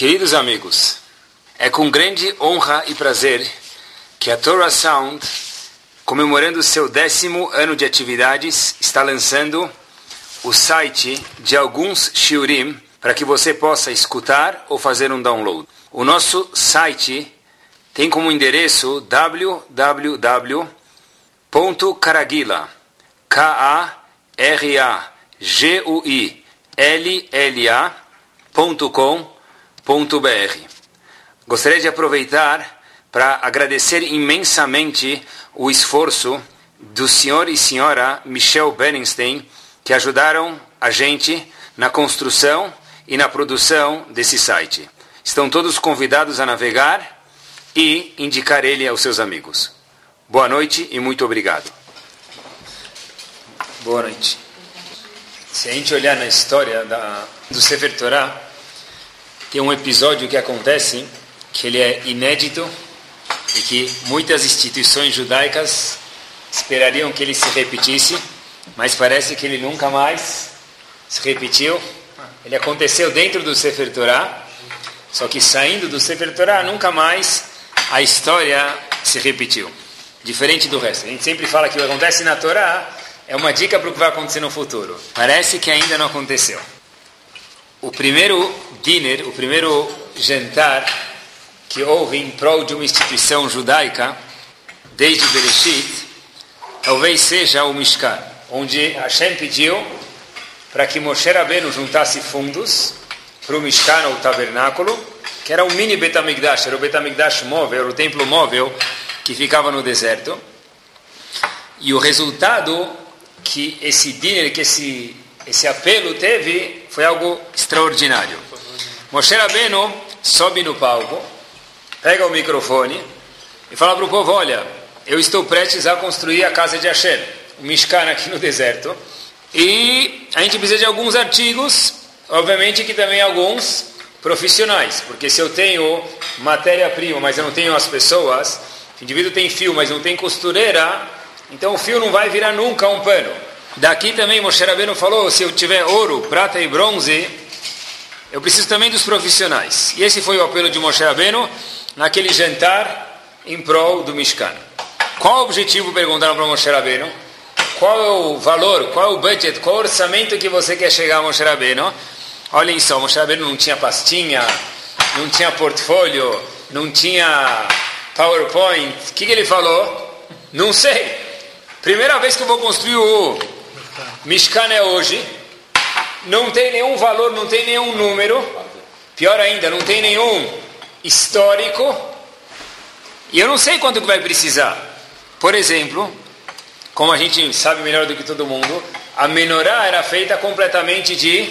Queridos amigos, é com grande honra e prazer que a Torah Sound, comemorando seu décimo ano de atividades, está lançando o site de alguns shiurim para que você possa escutar ou fazer um download. O nosso site tem como endereço www.caragila, K-A-R-A-G-U-I-L-L-A.com Gostaria de aproveitar para agradecer imensamente o esforço do senhor e senhora Michel Bernstein, que ajudaram a gente na construção e na produção desse site. Estão todos convidados a navegar e indicar ele aos seus amigos. Boa noite e muito obrigado. Boa noite. Se a gente olhar na história da, do Sefer Torah, tem um episódio que acontece que ele é inédito e que muitas instituições judaicas esperariam que ele se repetisse, mas parece que ele nunca mais se repetiu. Ele aconteceu dentro do Sefer Torah, só que saindo do Sefer Torah nunca mais a história se repetiu. Diferente do resto. A gente sempre fala que o que acontece na Torá é uma dica para o que vai acontecer no futuro. Parece que ainda não aconteceu. O primeiro dinner, o primeiro jantar que houve em prol de uma instituição judaica, desde Bereshit, talvez seja o Mishkan, onde Hashem pediu para que Moshe Rabbeinu juntasse fundos para o Mishkan, ou tabernáculo, que era um mini Betamigdash, era o Betamigdash móvel, era o templo móvel que ficava no deserto. E o resultado que esse dinner, que esse, esse apelo teve, foi algo extraordinário. Moshe Rabbeinu sobe no palco, pega o microfone e fala para o povo, olha, eu estou prestes a construir a casa de Hashem, o Mishkan aqui no deserto, e a gente precisa de alguns artigos, obviamente que também alguns profissionais, porque se eu tenho matéria-prima, mas eu não tenho as pessoas, o indivíduo tem fio, mas não tem costureira, então o fio não vai virar nunca um pano. Daqui também Moshe Rabbeinu falou, se eu tiver ouro, prata e bronze, eu preciso também dos profissionais. E esse foi o apelo de Moshe Rabbeinu naquele jantar em prol do Mishkan. Qual o objetivo, perguntaram para Moshe Rabbeinu? Qual é o valor, qual é o budget, qual é o orçamento que você quer chegar Moshe Rabbeinu? Olhem só, Moshe Rabbeinu não tinha pastinha, não tinha portfólio, não tinha PowerPoint. O que, que ele falou? Não sei. Primeira vez que eu vou construir o Mishkan é hoje não tem nenhum valor, não tem nenhum número, pior ainda, não tem nenhum histórico, e eu não sei quanto que vai precisar. Por exemplo, como a gente sabe melhor do que todo mundo, a menorá era feita completamente de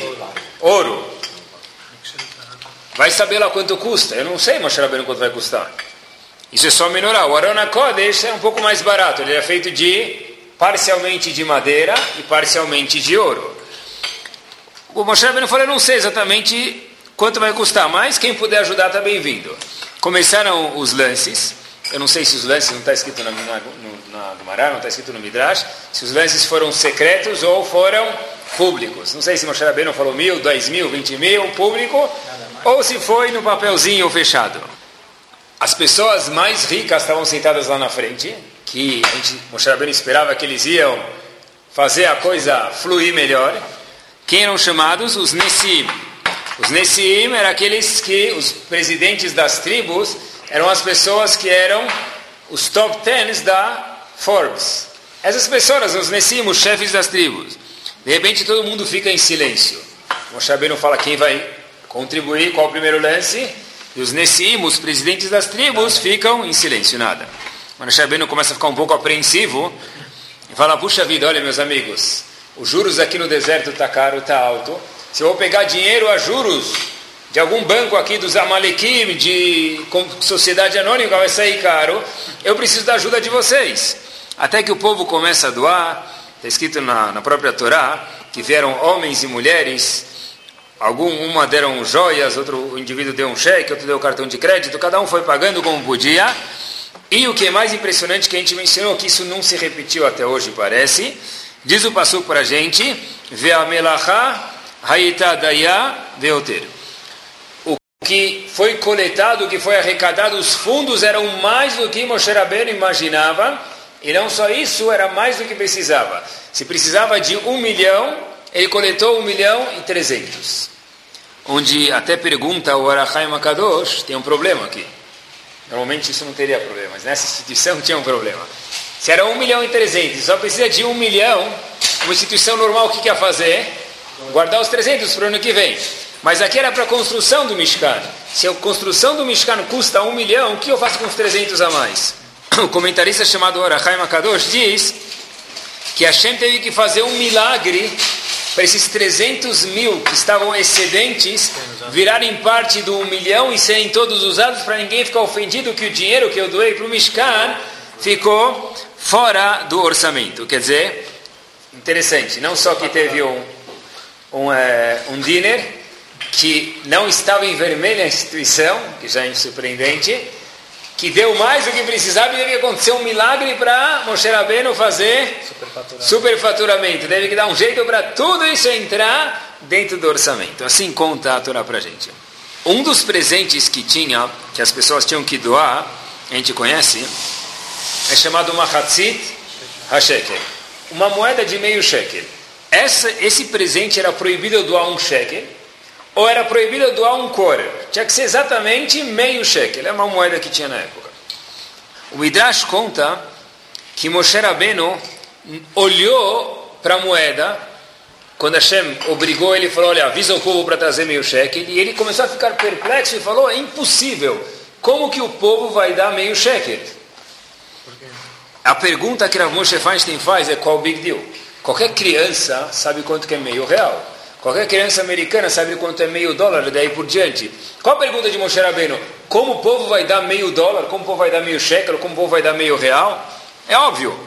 ouro. Vai saber lá quanto custa? Eu não sei, Moshe Rabbeinu, quanto vai custar. Isso é só menorá. O Arona Kodesh é um pouco mais barato. Ele é feito de parcialmente de madeira e parcialmente de ouro. O Moshe Rabbeinu falou, eu não sei exatamente quanto vai custar, mas quem puder ajudar está bem-vindo. Começaram os lances, eu não sei se os lances não está escrito na, na, na Gumará, não está escrito no Midrash, se os lances foram secretos ou foram públicos. Não sei se Moshe Rabbeinu falou mil, dois mil, vinte mil, público, ou se foi no papelzinho fechado. As pessoas mais ricas estavam sentadas lá na frente, que a gente, Moshe Rabbeinu esperava que eles iam fazer a coisa fluir melhor. Quem eram chamados? Os Nessim. Os Nessim eram aqueles que, os presidentes das tribos, eram as pessoas que eram os top tens da Forbes. Essas pessoas, os Nessim, os chefes das tribos. De repente todo mundo fica em silêncio. Moshe Rabbeinu fala quem vai contribuir, qual o primeiro lance. E os Nessim, os presidentes das tribos, ficam em silêncio, nada. Moshe Rabbeinu começa a ficar um pouco apreensivo e fala, puxa vida, olha meus amigos, os juros aqui no deserto está caro, está alto. Se eu vou pegar dinheiro a juros de algum banco aqui dos Amalekim, de sociedade anônima, vai sair caro. Eu preciso da ajuda de vocês. Até que o povo começa a doar. Está escrito na, na própria Torá que vieram homens e mulheres. Algum, uma deram joias, outro indivíduo deu um cheque, outro deu cartão de crédito. Cada um foi pagando como podia. E o que é mais impressionante que a gente mencionou, que isso não se repetiu até hoje, parece, Diz o Passuco para a gente, Ve'amelacha haitadaya veoter. O que foi coletado, o que foi arrecadado, os fundos eram mais do que Moshe Rabbeinu imaginava, e não só isso, era mais do que precisava. Se precisava de um milhão, ele coletou um milhão e trezentos. Onde até pergunta o Arachai Makadosh, tem um problema aqui. Normalmente isso não teria problema, mas nessa instituição tinha um problema. Se era um milhão e trezentos, só precisa de um milhão, uma instituição normal o que quer fazer? Guardar os 300 para o ano que vem. Mas aqui era para a construção do Mishkan. Se a construção do Mishkan custa um milhão, o que eu faço com os 300 a mais? O comentarista chamado Arachai Makadosh diz que Hashem teve que fazer um milagre para esses 300 mil que estavam excedentes virarem parte do um milhão e serem todos usados para ninguém ficar ofendido que o dinheiro que eu doei para o Mishkan ficou fora do orçamento. Quer dizer, interessante, não só que teve um, um, é, um dinner que não estava em vermelho a instituição, que já é surpreendente, que deu mais do que precisava e deve acontecer um milagre para Moshe Rabbeinu fazer superfaturamento. superfaturamento. Deve dar um jeito para tudo isso entrar dentro do orçamento. Assim conta a Torá para a gente. Um dos presentes que tinha, que as pessoas tinham que doar, a gente conhece, é chamado Mahatzit HaShekel. Uma moeda de meio shekel. Essa, esse presente era proibido doar um shekel, ou era proibido doar um quarter. Tinha que ser exatamente meio shekel. É uma moeda que tinha na época. O Midrash conta que Moshe Rabbeinu olhou para a moeda quando Hashem obrigou ele, falou, olha, avisa o povo para trazer meio shekel, e ele começou a ficar perplexo e falou, é impossível, como que o povo vai dar meio shekel? A pergunta que Rav Moshe Feinstein faz é qual o big deal? Qualquer criança sabe quanto que é meio real. Qualquer criança americana sabe quanto é meio dólar, daí por diante. Qual a pergunta de Moshe Rabbeinu? Como o povo vai dar meio dólar? Como o povo vai dar meio shekel? Como o povo vai dar meio real? É óbvio.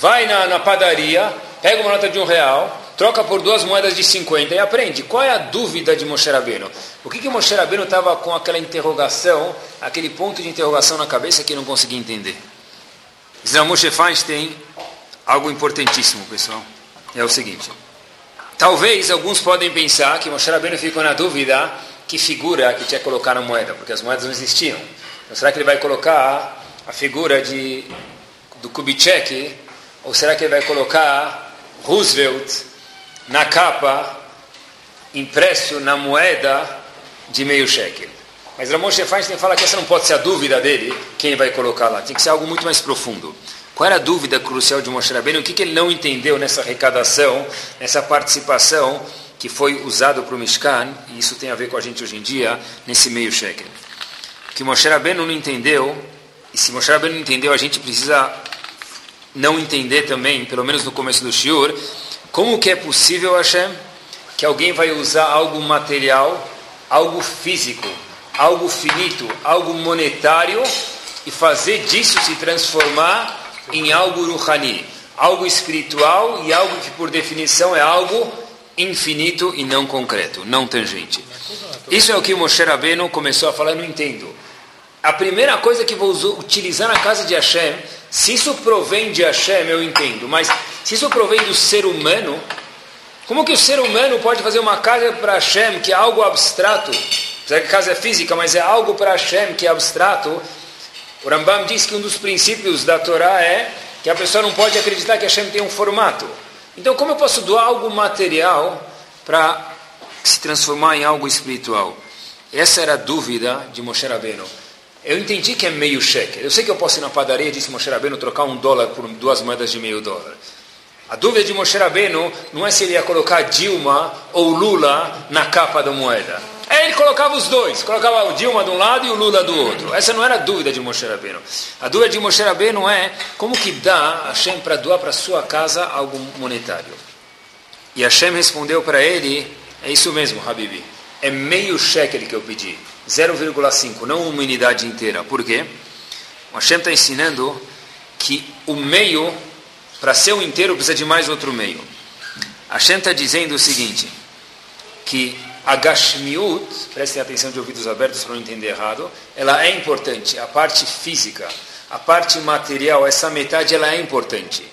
Vai na, na padaria, pega uma nota de um real, troca por duas moedas de 50 e aprende. Qual é a dúvida de Moshe Rabbeinu? O que que Moshe Rabbeinu estava com aquela interrogação, aquele ponto de interrogação na cabeça que não conseguia entender? Diz Moshe Feinstein algo importantíssimo, pessoal. É o seguinte. Talvez alguns podem pensar que Moshe Rabbeinu ficou na dúvida que figura que tinha que colocar na moeda, porque as moedas não existiam. Então, será que ele vai colocar a figura de, do Kubitschek, ou será que ele vai colocar Roosevelt na capa, impresso na moeda de meio shekel? Mas Ramoshe Feinstein fala que essa não pode ser a dúvida dele, quem vai colocar lá. Tem que ser algo muito mais profundo. Qual era a dúvida crucial de Moshe Rabbeinu? O que, que ele não entendeu nessa arrecadação, nessa participação que foi usado para o Mishkan, e isso tem a ver com a gente hoje em dia, nesse meio shekel. Que Moshe Rabbeinu não entendeu, e se Moshe Rabbeinu não entendeu, a gente precisa não entender também, pelo menos no começo do Shiur, como que é possível, Hashem, que alguém vai usar algo material, algo físico, algo finito, algo monetário, e fazer disso se transformar em algo ruhani, algo espiritual e algo que por definição é algo infinito e não concreto, não tangente. Isso é o que Moshe Rabbeinu começou a falar, não entendo. A primeira coisa que vou utilizar na casa de Hashem, se isso provém de Hashem, eu entendo, mas se isso provém do ser humano, como que o ser humano pode fazer uma casa para Hashem, que é algo abstrato, apesar que a casa é física, mas é algo para Hashem que é abstrato, o Rambam diz que um dos princípios da Torá é que a pessoa não pode acreditar que Hashem tem um formato. Então, como eu posso doar algo material para se transformar em algo espiritual? Essa era a dúvida de Moshe Rabbeinu. Eu entendi que é meio cheque. Eu sei que eu posso ir na padaria, disse Moshe Rabbeinu, trocar um dólar por duas moedas de meio dólar. A dúvida de Moshe Rabbeinu não é se ele ia colocar Dilma ou Lula na capa da moeda. Aí ele colocava os dois, colocava o Dilma de um lado e o Lula do outro. Essa não era a dúvida de Moshe Rabbeinu. A dúvida de Moshe Rabbeinu é como que dá Hashem para doar para sua casa algo monetário. E Hashem respondeu para ele, é isso mesmo, Habibi. É meio shekel que eu pedi, 0,5, não uma unidade inteira. Por quê? O Hashem está ensinando que o meio, para ser um inteiro, precisa de mais outro meio. Hashem está dizendo o seguinte, que a Gashmiut, prestem atenção de ouvidos abertos para não entender errado, ela é importante, a parte física, a parte material, essa metade ela é importante.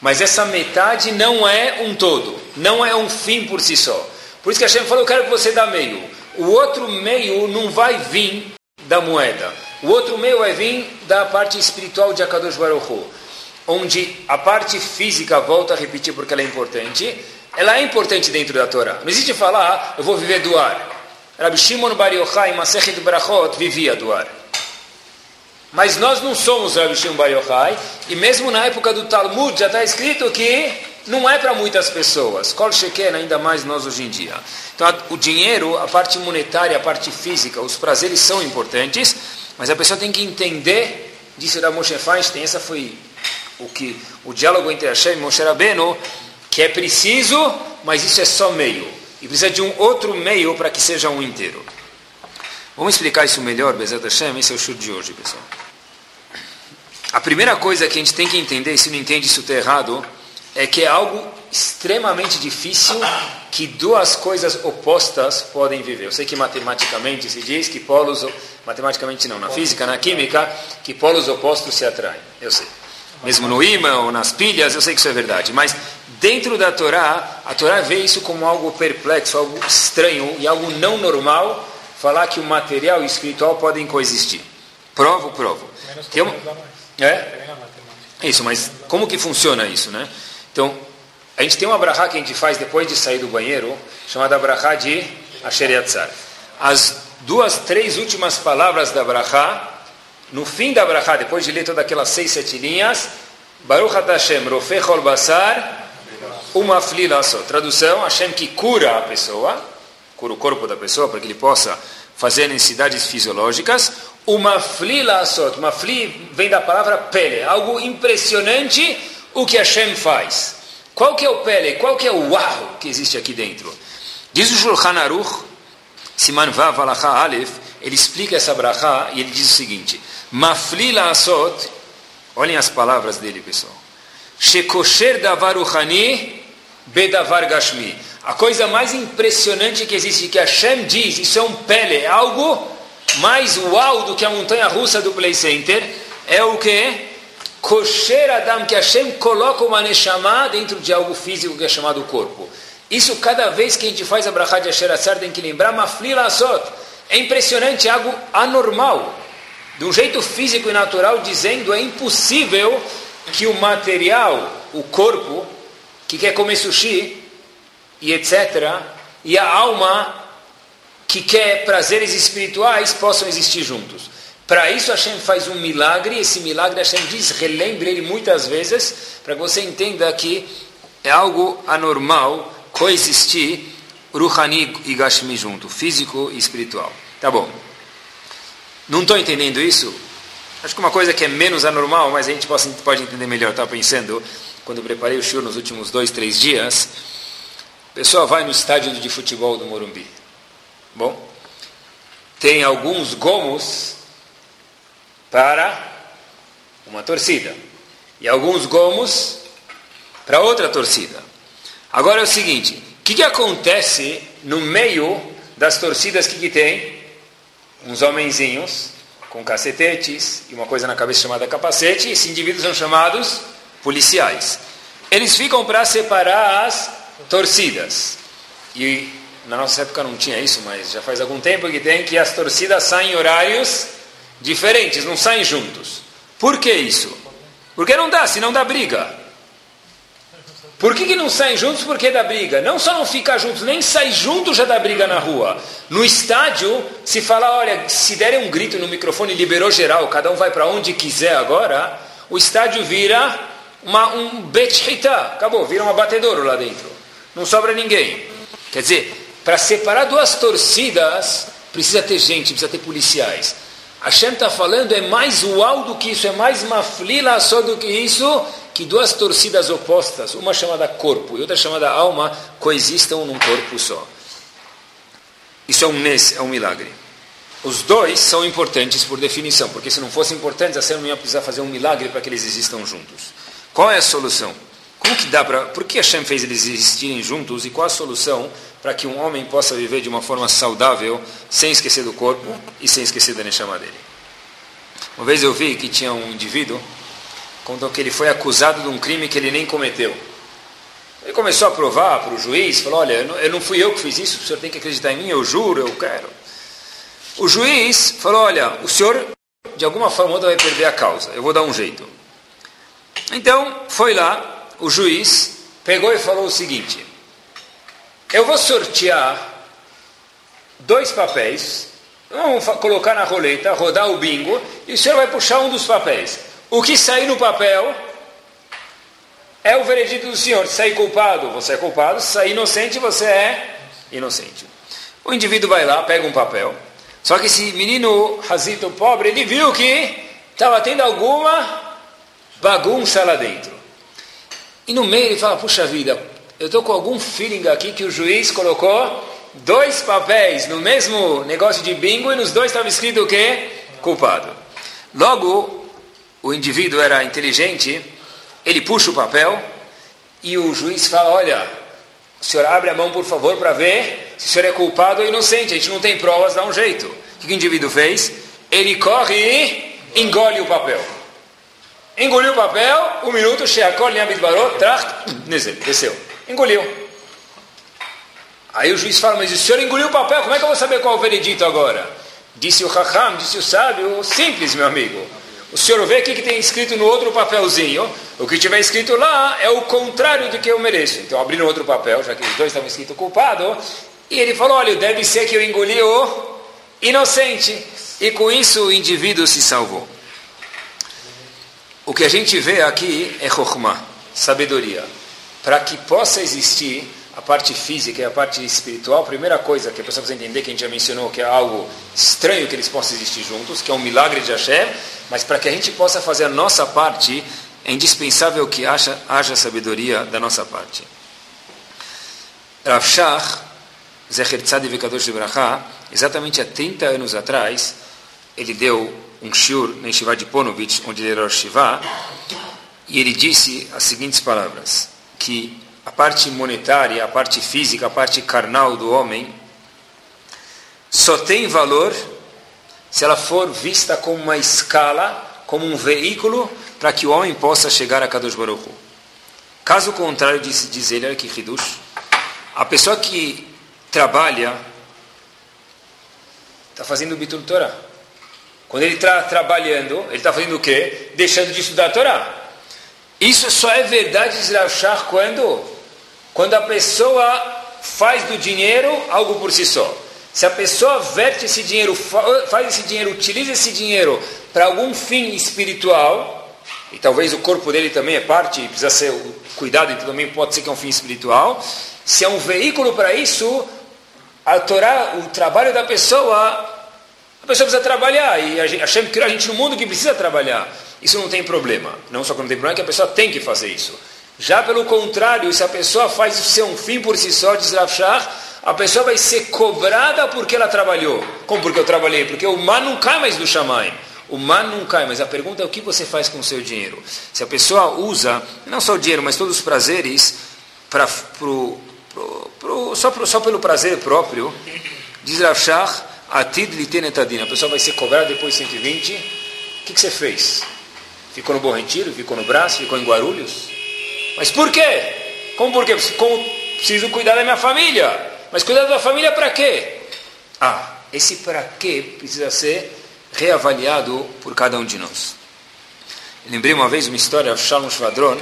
Mas essa metade não é um todo, não é um fim por si só. Por isso que a Hashem falou, eu quero que você dá meio. o outro meio não vai vir da moeda. O outro meio vai vir da parte espiritual de Akadosh Baruch Hu, onde a parte física, volta a repetir porque ela é importante, ela é importante dentro da Torá. Não existe falar, ah, eu vou viver do ar. Rabbi Shimon Bar Yochai, Masechet Brachot, vivia do ar. Mas nós não somos Rabbi Shimon Bar Yochai, e mesmo na época do Talmud já está escrito que não é para muitas pessoas. Kol Sheken, ainda mais nós hoje em dia. Então, o dinheiro, a parte monetária, a parte física, os prazeres são importantes, mas a pessoa tem que entender, disse o Moshe Feinstein, essa foi o que o diálogo entre Hashem e Moshe Rabbeinu, que é preciso, mas isso é só meio. E precisa de um outro meio para que seja um inteiro. Vamos explicar isso melhor, Bezat Hashem, esse é o chute de hoje, pessoal. A primeira coisa que a gente tem que entender, se não entende isso está errado, é que é algo extremamente difícil que duas coisas opostas podem viver. Eu sei que matematicamente se diz que polos, matematicamente não, na física, na química, que polos opostos se atraem. Eu sei. Mesmo no imã ou nas pilhas, eu sei que isso é verdade. Mas dentro da Torá, a Torá vê isso como algo perplexo, algo estranho e algo não normal, falar que o material e o espiritual podem coexistir. Provo, provo. Tem uma... É? Isso, mas como que funciona isso, né? Então, a gente tem uma brachá que a gente faz depois de sair do banheiro, chamada brachá de Asheriatzar. As duas, três últimas palavras da brachá, no fim da brachá, depois de ler todas aquelas seis, sete linhas, Baruch Hashem, Rofechol Basar, uma flilaço. Tradução, Hashem que cura a pessoa, cura o corpo da pessoa para que ele possa fazer necessidades fisiológicas. Uma flilaçot, uma fli vem da palavra pele, algo impressionante o que Hashem faz. Qual que é o pele, qual que é o uau que existe aqui dentro? Diz o Shulchan Aruch, Siman Vav Alacha Aleph, ele explica essa brachá e ele diz o seguinte, Mafli Asot, olhem as palavras dele, pessoal. Shekosher Davar Uchani Bedavar Gashmi. A coisa mais impressionante que existe, que Hashem diz, isso é um pele, é algo mais uau do que a montanha russa do Play Center, é o que? Kosher Adam, que Hashem coloca uma Neshama dentro de algo físico que é chamado corpo. Isso cada vez que a gente faz a Brachá de Asher Atzar tem que lembrar, Mafli Lasot. É impressionante, algo anormal. De um jeito físico e natural, dizendo é impossível que o material, o corpo, que quer comer sushi, e etc., e a alma, que quer prazeres espirituais, possam existir juntos. Para isso Hashem faz um milagre, esse milagre Hashem diz, relembre ele muitas vezes, para que você entenda que é algo anormal coexistir Ruhani e Gashmi junto, físico e espiritual. Tá bom. Não estou entendendo isso? Acho que uma coisa que é menos anormal, mas a gente pode, pode entender melhor. Estava pensando, quando preparei o show nos últimos dois, três dias, a pessoa vai no estádio de futebol do Morumbi. Bom, tem alguns gomos para uma torcida e alguns gomos para outra torcida. Agora é o seguinte: o que, que acontece no meio das torcidas que, que tem? Uns homenzinhos com cacetetes e uma coisa na cabeça chamada capacete, esses indivíduos são chamados policiais. Eles ficam para separar as torcidas. E na nossa época não tinha isso, mas já faz algum tempo que tem que as torcidas saem em horários diferentes, não saem juntos. Por que isso? Porque não dá, senão dá briga. Por que, que não saem juntos? Porque dá briga. Não só não ficar juntos, nem sair juntos já dá briga na rua. No estádio, se fala, olha, se derem um grito no microfone, liberou geral, cada um vai para onde quiser agora, o estádio vira uma, um betchita, acabou, vira uma batedouro lá dentro. Não sobra ninguém. Quer dizer, para separar duas torcidas, precisa ter gente, precisa ter policiais. Hashem está falando, é mais uau do que isso, é mais maflila só do que isso, que duas torcidas opostas, uma chamada corpo e outra chamada alma, coexistam num corpo só. Isso é um é um milagre. Os dois são importantes por definição, porque se não fossem importantes, a Hashem não ia precisar fazer um milagre para que eles existam juntos. Qual é a solução? Como que dá para... Por que Hashem fez eles existirem juntos e qual a solução para que um homem possa viver de uma forma saudável, sem esquecer do corpo e sem esquecer da Neshama dele. Uma vez eu vi que tinha um indivíduo, contou que ele foi acusado de um crime que ele nem cometeu. Ele começou a provar para o juiz, falou, olha, eu não, fui eu que fiz isso, o senhor tem que acreditar em mim, eu juro, eu quero. O juiz falou, olha, o senhor de alguma forma ou outra vai perder a causa, eu vou dar um jeito. Então, foi lá, o juiz pegou e falou o seguinte, eu vou sortear dois papéis, vamos colocar na roleta, rodar o bingo, e o senhor vai puxar um dos papéis. O que sair no papel é o veredito do senhor. Se sair culpado, você é culpado. Se sair inocente, você é inocente. O indivíduo vai lá, pega um papel. Só que esse menino razito pobre, ele viu que estava tendo alguma bagunça lá dentro. E no meio ele fala, puxa vida, eu estou com algum feeling aqui que o juiz colocou dois papéis no mesmo negócio de bingo e nos dois estava escrito o quê? Culpado. Logo, o indivíduo era inteligente, ele puxa o papel e o juiz fala: Olha, o senhor abre a mão, por favor, para ver se o senhor é culpado ou inocente. A gente não tem provas, dá um jeito. O que o indivíduo fez? Ele corre e engole o papel. Engoliu o papel, um minuto, Sheakol, Niamid Barot, Tracht, desceu. Engoliu. Aí o juiz fala, mas o senhor engoliu o papel, como é que eu vou saber qual é o veredito agora? Disse o Raham, disse o sábio, simples, meu amigo. O senhor vê o que, que tem escrito no outro papelzinho. O que tiver escrito lá é o contrário do que eu mereço. Então abriram outro papel, já que os dois estavam escritos culpado. E ele falou: olha, deve ser que eu engoli o inocente. E com isso o indivíduo se salvou. O que a gente vê aqui é Chokhmah, sabedoria. Para que possa existir a parte física e a parte espiritual, a primeira coisa que a pessoa precisa entender, que a gente já mencionou, que é algo estranho que eles possam existir juntos, que é um milagre de Hashem, mas para que a gente possa fazer a nossa parte, é indispensável que haja, haja sabedoria da nossa parte. Rav Shach, Zecher Tzadi Kadosh de Bracha, exatamente há 30 anos atrás, ele deu um shiur na Yeshiva de Ponovitch, onde ele era o Shiva, e ele disse as seguintes palavras, que a parte monetária, a parte física, a parte carnal do homem, só tem valor se ela for vista como uma escala, como um veículo para que o homem possa chegar a Kadosh Baruch Hu. Caso contrário, diz, diz ele que Hidush, a pessoa que trabalha está fazendo Bitul Torah. Quando ele está trabalhando, ele está fazendo o quê? Deixando de estudar a Torá. Isso só é verdade, Zrachar, quando? Quando a pessoa faz do dinheiro algo por si só. Se a pessoa verte esse dinheiro, faz esse dinheiro, utiliza esse dinheiro para algum fim espiritual, e talvez o corpo dele também é parte, precisa ser cuidado, então também pode ser que é um fim espiritual. Se é um veículo para isso, a Torá, o trabalho da pessoa, a pessoa precisa trabalhar, e a Hashem criou a gente no mundo que precisa trabalhar. Isso não tem problema. Não só que não tem problema, é que a pessoa tem que fazer isso. Já pelo contrário, se a pessoa faz isso ser um fim por si só, diz Rafshah, a pessoa vai ser cobrada porque ela trabalhou. Como porque eu trabalhei? Porque o man não cai mais do chamai. O man não cai, mas a pergunta é o que você faz com o seu dinheiro. Se a pessoa usa, não só o dinheiro, mas todos os prazeres, pra, pro, pro, pro, só, só pelo prazer próprio, diz atid litenetadina. A pessoa vai ser cobrada depois de 120. O que, que você fez? Ficou no Bom Retiro? Ficou no Braço? Ficou em Guarulhos? Mas por quê? Como por quê? Como preciso cuidar da minha família. Mas cuidar da família para quê? Ah, esse para quê precisa ser reavaliado por cada um de nós. lembrei uma vez uma história, Shalom Shvadron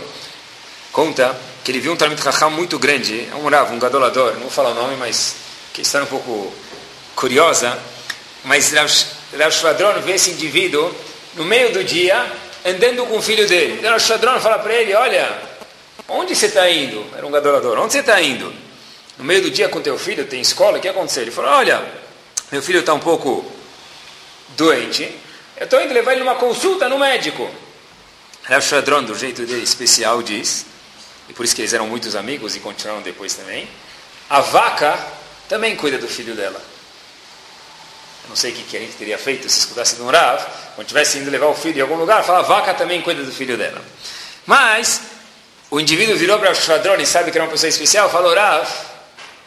conta que ele viu um Talmud Chacham muito grande, é um Rav, um gadolador, não vou falar o nome, mas que está um pouco curiosa, mas Rav Shvadron vê esse indivíduo no meio do dia andando com o filho dele. Rav Shvadron fala para ele, olha, onde você está indo? Era um gadolador, onde você está indo? no meio do dia com teu filho, tem escola, o que aconteceu? Ele falou, olha, meu filho está um pouco doente, eu estou indo levar ele numa consulta no médico. Rav Shadron, do jeito dele especial, diz, e por isso que eles eram muitos amigos e continuaram depois também, a vaca também cuida do filho dela. Não sei o que, a gente teria feito se escutasse de um Rav, quando tivesse indo levar o filho em algum lugar, fala, vaca também cuida do filho dela. Mas, o indivíduo virou para o Shadron e sabe que era uma pessoa especial, falou, Rav,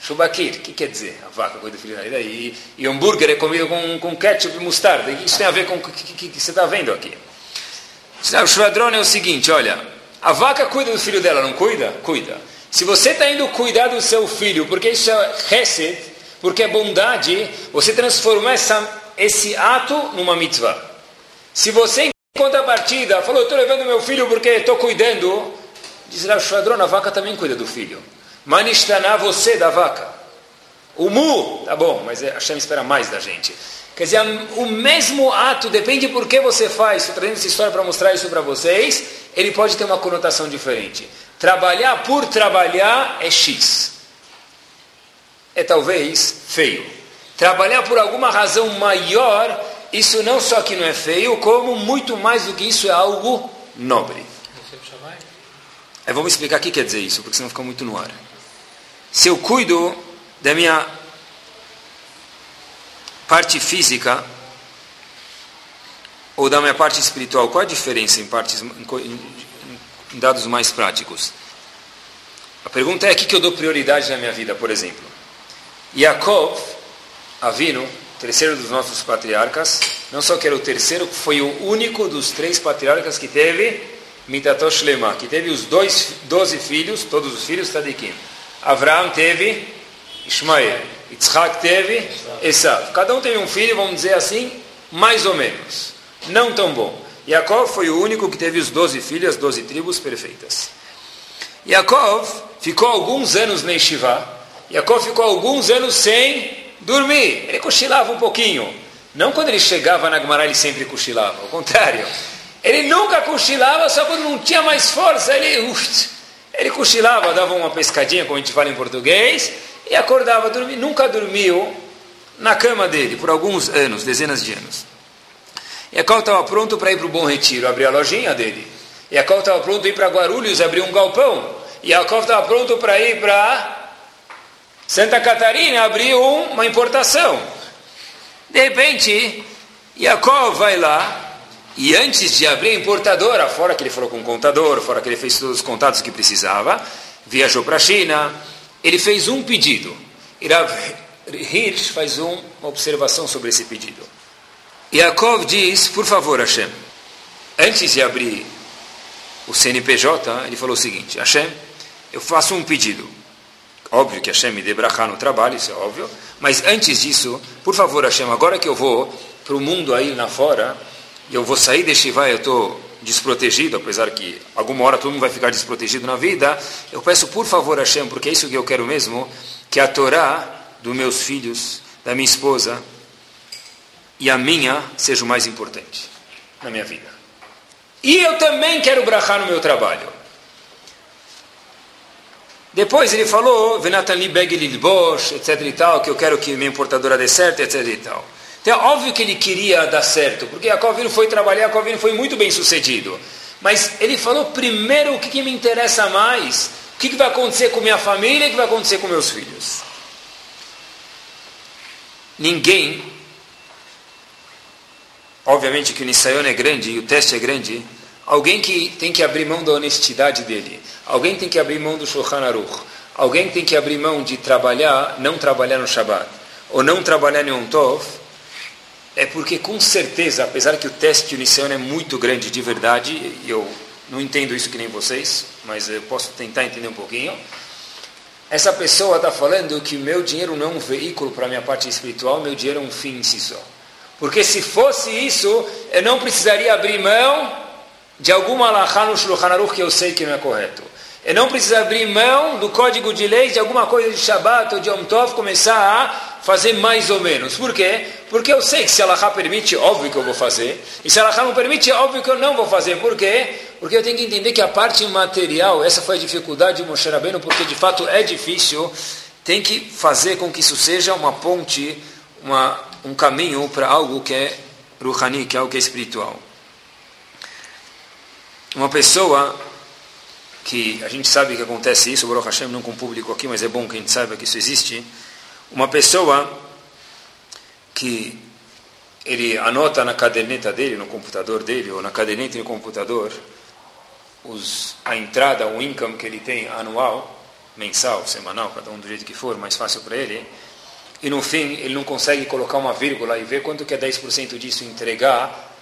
Shubakir, o que quer dizer? A vaca cuida do filho da e, e hambúrguer é comido com, com ketchup e mostarda. Que isso tem a ver com o que, que, que, você está vendo aqui? O Shvadron é o seguinte, olha, a vaca cuida do filho dela, não cuida? Cuida. Se você está indo cuidar do seu filho, porque isso é reset, porque é bondade, você transformou essa, esse ato numa mitzvah. Se você, em contrapartida, falou, estou levando meu filho porque estou cuidando, diz Rav Shadron, a vaca também cuida do filho. Manistaná, você da vaca. O mu, tá bom, mas a Hashem espera mais da gente. Quer dizer, o mesmo ato, depende por que você faz, estou trazendo essa história para mostrar isso para vocês, ele pode ter uma conotação diferente. Trabalhar por trabalhar é X. É talvez feio. Trabalhar por alguma razão maior, isso não só que não é feio, como muito mais do que isso é algo nobre. É, vamos explicar o que quer dizer isso, porque senão fica muito no ar. Se eu cuido da minha parte física ou da minha parte espiritual, qual a diferença em, partes, em dados mais práticos? A pergunta é: o que eu dou prioridade na minha vida, por exemplo? Yaakov, Avino, terceiro dos nossos patriarcas, não só que era o terceiro, foi o único dos três patriarcas que teve Mitatosh Lema, que teve os dois, doze filhos, todos os filhos Tadikim. Avraham teve Ismael. Yitzhak teve Esav. Cada um teve um filho, vamos dizer assim, mais ou menos. Não tão bom. Yaakov foi o único que teve os doze filhos, as doze tribos perfeitas. Yaakov ficou alguns anos na Yeshiva. Yaakov ficou alguns anos sem dormir. Ele cochilava um pouquinho. Não quando ele chegava na Gemara ele sempre cochilava. Ao contrário. Ele nunca cochilava, só quando não tinha mais força. Ele, uf, ele cochilava, dava uma pescadinha, como a gente fala em português, e acordava, dormia, nunca dormiu na cama dele por alguns anos, dezenas de anos. Qual estava pronto para ir para o Bom Retiro, abrir a lojinha dele. Qual estava pronto para ir para Guarulhos, abrir um galpão. Qual estava pronto para ir para Santa Catarina, abrir uma importação. De repente, Jacob vai lá e antes de abrir a importadora, fora que ele falou com o contador, fora que ele fez todos os contatos que precisava, viajou para a China, ele fez um pedido. Irav Hirsch faz uma observação sobre esse pedido. Yaakov diz, por favor, Hashem, antes de abrir o CNPJ, ele falou o seguinte, Hashem, eu faço um pedido. Óbvio que Hashem me dê brachá no trabalho, isso é óbvio, mas antes disso, por favor, Hashem, agora que eu vou para o mundo aí lá fora, eu vou sair de Shiva, eu estou desprotegido, apesar que alguma hora todo mundo vai ficar desprotegido na vida, eu peço por favor Hashem, porque é isso que eu quero mesmo, que a Torá dos meus filhos, da minha esposa e a minha seja o mais importante na minha vida. E eu também quero brachar no meu trabalho. Depois ele falou, Venatan Libeg Lilbosh, etc e tal, que eu quero que minha importadora dê certo, etc e tal. Então, é óbvio que ele queria dar certo, porque a Covino foi trabalhar, a Covino foi muito bem sucedido. Mas ele falou primeiro o que, que me interessa mais, o que, que vai acontecer com minha família e o que vai acontecer com meus filhos. Ninguém, obviamente que o Nisayon é grande e o teste é grande, alguém que tem que abrir mão da honestidade dele, alguém tem que abrir mão do Shulchan Aruch, alguém tem que abrir mão de trabalhar, não trabalhar no Shabbat, ou não trabalhar em um Tov, é porque com certeza, apesar que o teste inicial é muito grande de verdade, e eu não entendo isso que nem vocês, mas eu posso tentar entender um pouquinho. Essa pessoa está falando que meu dinheiro não é um veículo para a minha parte espiritual, meu dinheiro é um fim em si só. Porque se fosse isso, eu não precisaria abrir mão de alguma alahá no Shulchan Aruch que eu sei que não é correto. Eu não preciso abrir mão do código de leis de alguma coisa de Shabbat ou de Yom Tov, começar a fazer mais ou menos. Por quê? Porque eu sei que se Allah permite, óbvio que eu vou fazer. E se Allah não permite, óbvio que eu não vou fazer. Por quê? Porque eu tenho que entender que a parte material, essa foi a dificuldade de Moshe Rabbeinu, porque de fato é difícil, tem que fazer com que isso seja uma ponte, uma, um caminho para algo que é Ruhani, que é algo que é espiritual. Uma pessoa que a gente sabe que acontece isso, Baruch Hashem, não com o público aqui, mas é bom que a gente saiba que isso existe. Uma pessoa que ele anota na caderneta dele, no computador dele, ou na caderneta no computador, os, a entrada, o income que ele tem anual, mensal, semanal, cada um do jeito que for, mais fácil para ele, e no fim ele não consegue colocar uma vírgula e ver quanto que é 10% disso entregar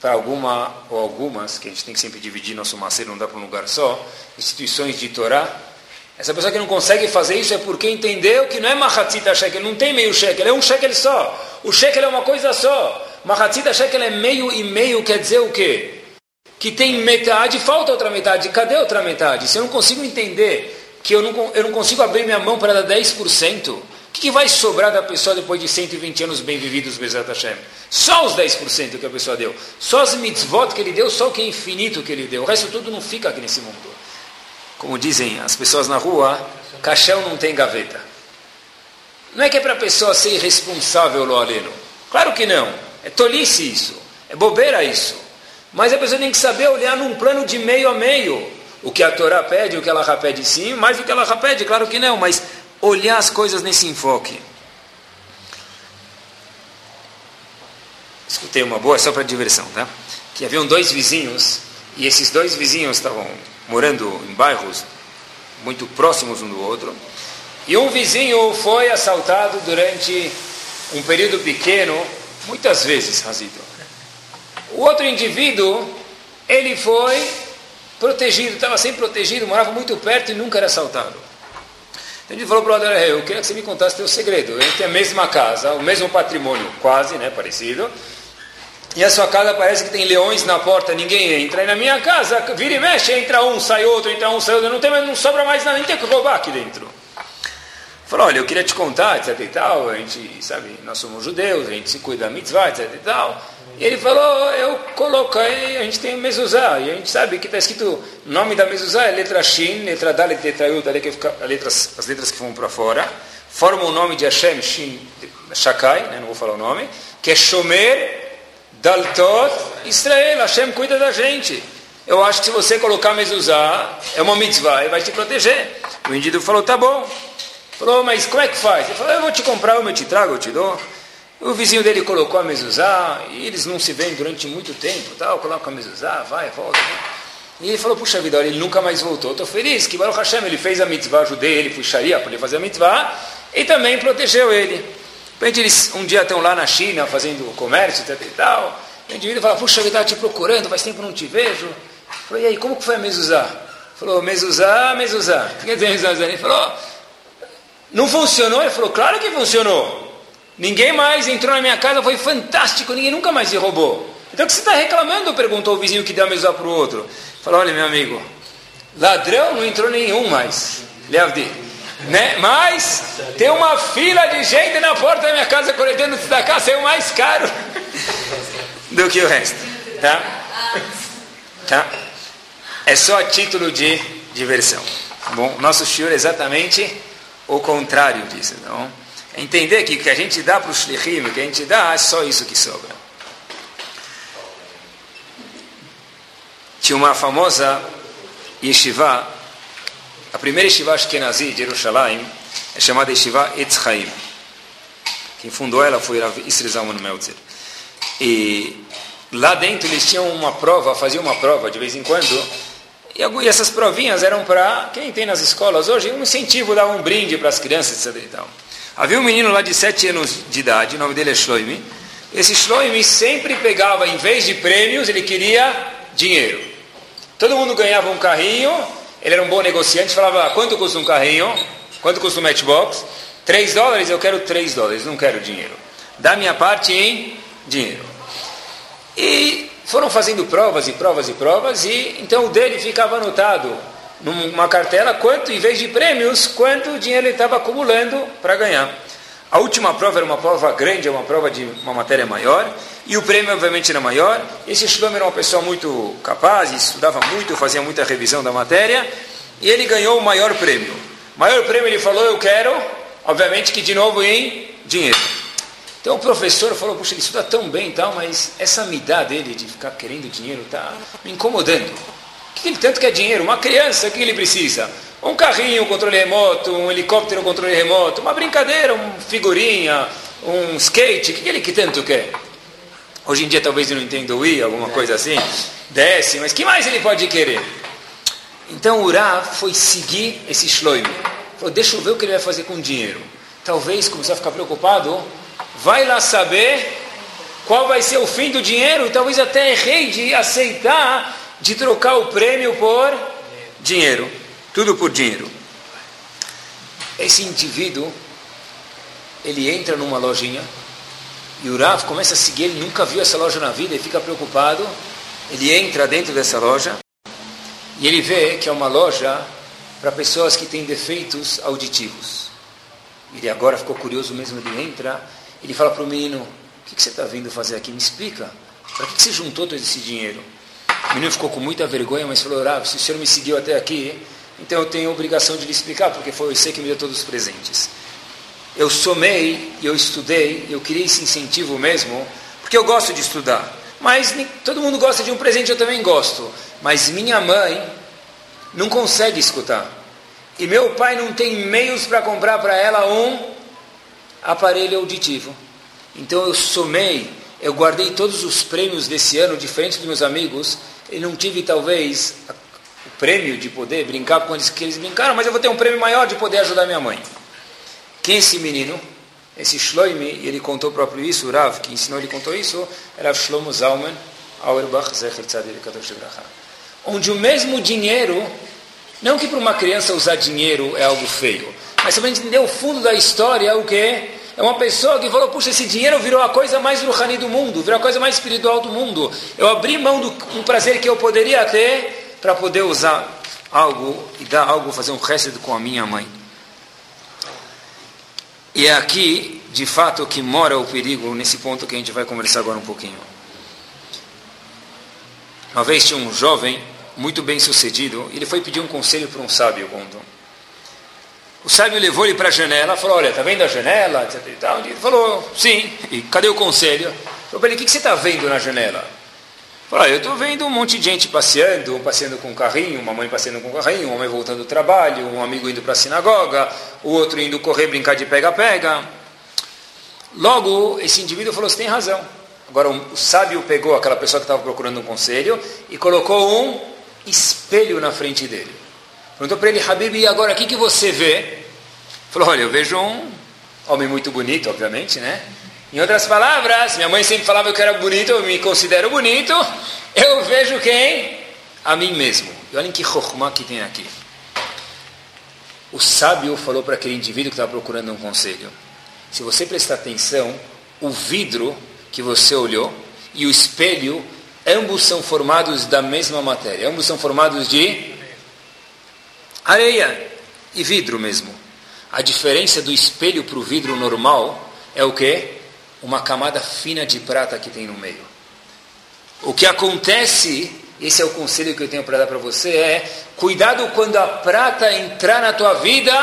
para alguma ou algumas, que a gente tem que sempre dividir nosso maceiro, não dá para um lugar só, instituições de Torá, Essa pessoa que não consegue fazer isso é porque entendeu que não é mahatzita shekel, não tem meio shekel, é um shekel só. O shekel é uma coisa só. Mahatzita shekel é meio e meio, quer dizer o quê? Que tem metade, falta outra metade. Cadê outra metade? Se eu não consigo entender que eu não, eu não consigo abrir minha mão para dar 10%, o que, que vai sobrar da pessoa depois de 120 anos bem vividos, Bezat Hashem? Só os 10% que a pessoa deu. Só as mitzvot que ele deu, só o que é infinito que ele deu. O resto tudo não fica aqui nesse mundo. Como dizem as pessoas na rua, caixão não tem gaveta. Não é que é para a pessoa ser irresponsável, lo aleno. Claro que não. É tolice isso. É bobeira isso. Mas a pessoa tem que saber olhar num plano de meio a meio. O que a Torá pede, o que ela pede sim, mais do que ela pede, claro que não, mas olhar as coisas nesse enfoque. Escutei uma boa só para diversão, tá? Que haviam dois vizinhos e esses dois vizinhos estavam morando em bairros muito próximos um do outro. E um vizinho foi assaltado durante um período pequeno, muitas vezes, Razito. O outro indivíduo, ele foi protegido, estava sempre protegido, morava muito perto e nunca era assaltado. Então ele falou para o Adão, eu queria que você me contasse teu segredo. Ele tem a mesma casa, o mesmo patrimônio, quase, né, parecido. E a sua casa parece que tem leões na porta, ninguém entra. E na minha casa, vira e mexe, entra um, sai outro, entra um, sai outro. Não, tem, não sobra mais nada, nem tem que roubar aqui dentro. Falou, olha, eu queria te contar, etc e tal. A gente, sabe, nós somos judeus, a gente se cuida da mitzvah, etc e tal. E ele falou, eu coloquei, a gente tem mezuzá. E a gente sabe que está escrito, o nome da mezuzá é letra Shin, letra Dalet, letra Yud, letras, as letras que vão para fora. Formam o nome de Hashem, Shin, Shakai, né, não vou falar o nome, que é Shomer Daltot Israel, Hashem cuida da gente. Eu acho que se você colocar mezuzá, é uma mitzvah, ele vai te proteger. O indivíduo falou, tá bom. Falou, mas como é que faz? Ele falou, eu vou te comprar, eu te trago, eu te dou. O vizinho dele colocou a mezuzá, e eles não se veem durante muito tempo, tal, coloca a mezuzá, vai, volta. E ele falou, puxa vida, olha, ele nunca mais voltou. Estou feliz que Baruch Hashem, ele fez a mitzvah, ajudei ele, fui Sharia para ele fazer a mitzvah, e também protegeu ele. De eles um dia estão lá na China fazendo comércio e tal. O indivíduo fala, puxa, eu estava te procurando, faz tempo não te vejo. Falou, e aí, como que foi a mezuzá? Falou, mezuzá, mezuzá. O que quer dizer mezuzá? Ele falou, não funcionou? Ele falou, claro que funcionou. Ninguém mais entrou na minha casa, foi fantástico, ninguém nunca mais se roubou. Então o que você está reclamando? Perguntou o vizinho que deu a mezuzá para o outro. Falou, olha meu amigo, ladrão não entrou nenhum mais. Leavdi. Né? Mas tem uma fila de gente na porta da minha casa coletando da casa, é o mais caro do que o resto. Tá? Tá? É só a título de diversão. Bom, nosso shiur é exatamente o contrário disso. Então, é entender que o que a gente dá para o shlichim, o que a gente dá, é só isso que sobra. Tinha uma famosa yeshiva a primeira Yeshiva Ashkenazi de Jerusalém é chamada Yeshiva Etz Chaim. Quem fundou ela foi Isri Zalman Meltzer. E lá dentro eles tinham uma prova, faziam uma prova de vez em quando. E essas provinhas eram para quem tem nas escolas hoje, um incentivo, dar um brinde para as crianças, etc. E tal. Havia um menino lá de 7 anos de idade, o nome dele é Shloime. Esse Shloime sempre pegava, em vez de prêmios, ele queria dinheiro. Todo mundo ganhava um carrinho ele era um bom negociante, falava, quanto custa um carrinho? Quanto custa um matchbox? 3 dólares, eu quero 3 dólares, não quero dinheiro. Dá minha parte em dinheiro. E foram fazendo provas e provas e provas, e então o dele ficava anotado numa cartela quanto, em vez de prêmios, quanto dinheiro ele estava acumulando para ganhar. A última prova era uma prova grande, uma prova de uma matéria maior, e o prêmio obviamente era maior. Esse Shlomo era uma pessoa muito capaz, estudava muito, fazia muita revisão da matéria, e ele ganhou o maior prêmio. Maior prêmio ele falou, eu quero, obviamente que de novo em dinheiro. Então o professor falou, puxa, ele estuda tão bem e tal, mas essa midá dele de ficar querendo dinheiro está me incomodando. O que ele tanto quer dinheiro? Uma criança, o que ele precisa? Um carrinho, um controle remoto, um helicóptero, um controle remoto, uma brincadeira, uma figurinha, um skate, o que ele que tanto quer? Hoje em dia talvez ele não entenda o I, alguma coisa assim, desce, mas que mais ele pode querer? Então Urá foi seguir esse Shloime. Falou, deixa eu ver o que ele vai fazer com o dinheiro. Talvez começar a ficar preocupado, vai lá saber qual vai ser o fim do dinheiro, talvez até errei de aceitar de trocar o prêmio por dinheiro. Tudo por dinheiro. Esse indivíduo, ele entra numa lojinha e o Rav começa a seguir, ele nunca viu essa loja na vida e fica preocupado. Ele entra dentro dessa loja e ele vê que é uma loja para pessoas que têm defeitos auditivos. Ele agora ficou curioso mesmo, ele entra, ele fala para o menino, o que, que você está vindo fazer aqui? Me explica, para que, que você juntou todo esse dinheiro? O menino ficou com muita vergonha, mas falou, Rav, se o senhor me seguiu até aqui, então eu tenho a obrigação de lhe explicar, porque foi você que me deu todos os presentes. Eu somei, eu estudei, eu queria esse incentivo mesmo, porque eu gosto de estudar. Mas todo mundo gosta de um presente, eu também gosto. Mas minha mãe não consegue escutar. E meu pai não tem meios para comprar para ela um aparelho auditivo. Então eu somei, eu guardei todos os prêmios desse ano, diferente dos meus amigos, e não tive talvez o prêmio de poder brincar com eles que eles brincaram, mas eu vou ter um prêmio maior de poder ajudar minha mãe. Quem esse menino? Esse Shloime, ele contou próprio isso, o Rav, que ensinou, ele contou isso, era Shlomo Zalman, Auerbach, Zecher Tzadir Kadosh Onde o mesmo dinheiro, não que para uma criança usar dinheiro é algo feio, mas se a entender o fundo da história, é o que? É uma pessoa que falou, puxa, esse dinheiro virou a coisa mais ruhani do mundo, virou a coisa mais espiritual do mundo. Eu abri mão do, do prazer que eu poderia ter para poder usar algo e dar algo, fazer um resto com a minha mãe. E é aqui, de fato, que mora o perigo, nesse ponto que a gente vai conversar agora um pouquinho. Uma vez tinha um jovem, muito bem sucedido, ele foi pedir um conselho para um sábio, contou. O sábio levou ele para a janela, falou, olha, está vendo a janela? Ele falou, sim. E cadê o conselho? Falou ele, o que você está vendo na janela? Falou, eu estou vendo um monte de gente passeando, um passeando com um carrinho, uma mãe passeando com um carrinho, uma mãe voltando do trabalho, um amigo indo para a sinagoga, o outro indo correr, brincar de pega-pega. Logo, esse indivíduo falou, você tem razão. Agora, o sábio pegou aquela pessoa que estava procurando um conselho e colocou um espelho na frente dele. Perguntou para ele, Habib, e agora o que, que você vê? Falou, olha, eu vejo um homem muito bonito, obviamente, né? Em outras palavras, minha mãe sempre falava que eu era bonito, eu me considero bonito, eu vejo quem? A mim mesmo. E olhem que chokhmah que tem aqui. O sábio falou para aquele indivíduo que estava procurando um conselho: se você prestar atenção, o vidro que você olhou e o espelho, ambos são formados da mesma matéria, ambos são formados de areia e vidro mesmo. A diferença do espelho para o vidro normal é o que? uma camada fina de prata que tem no meio. O que acontece, esse é o conselho que eu tenho para dar para você, é cuidado quando a prata entrar na tua vida,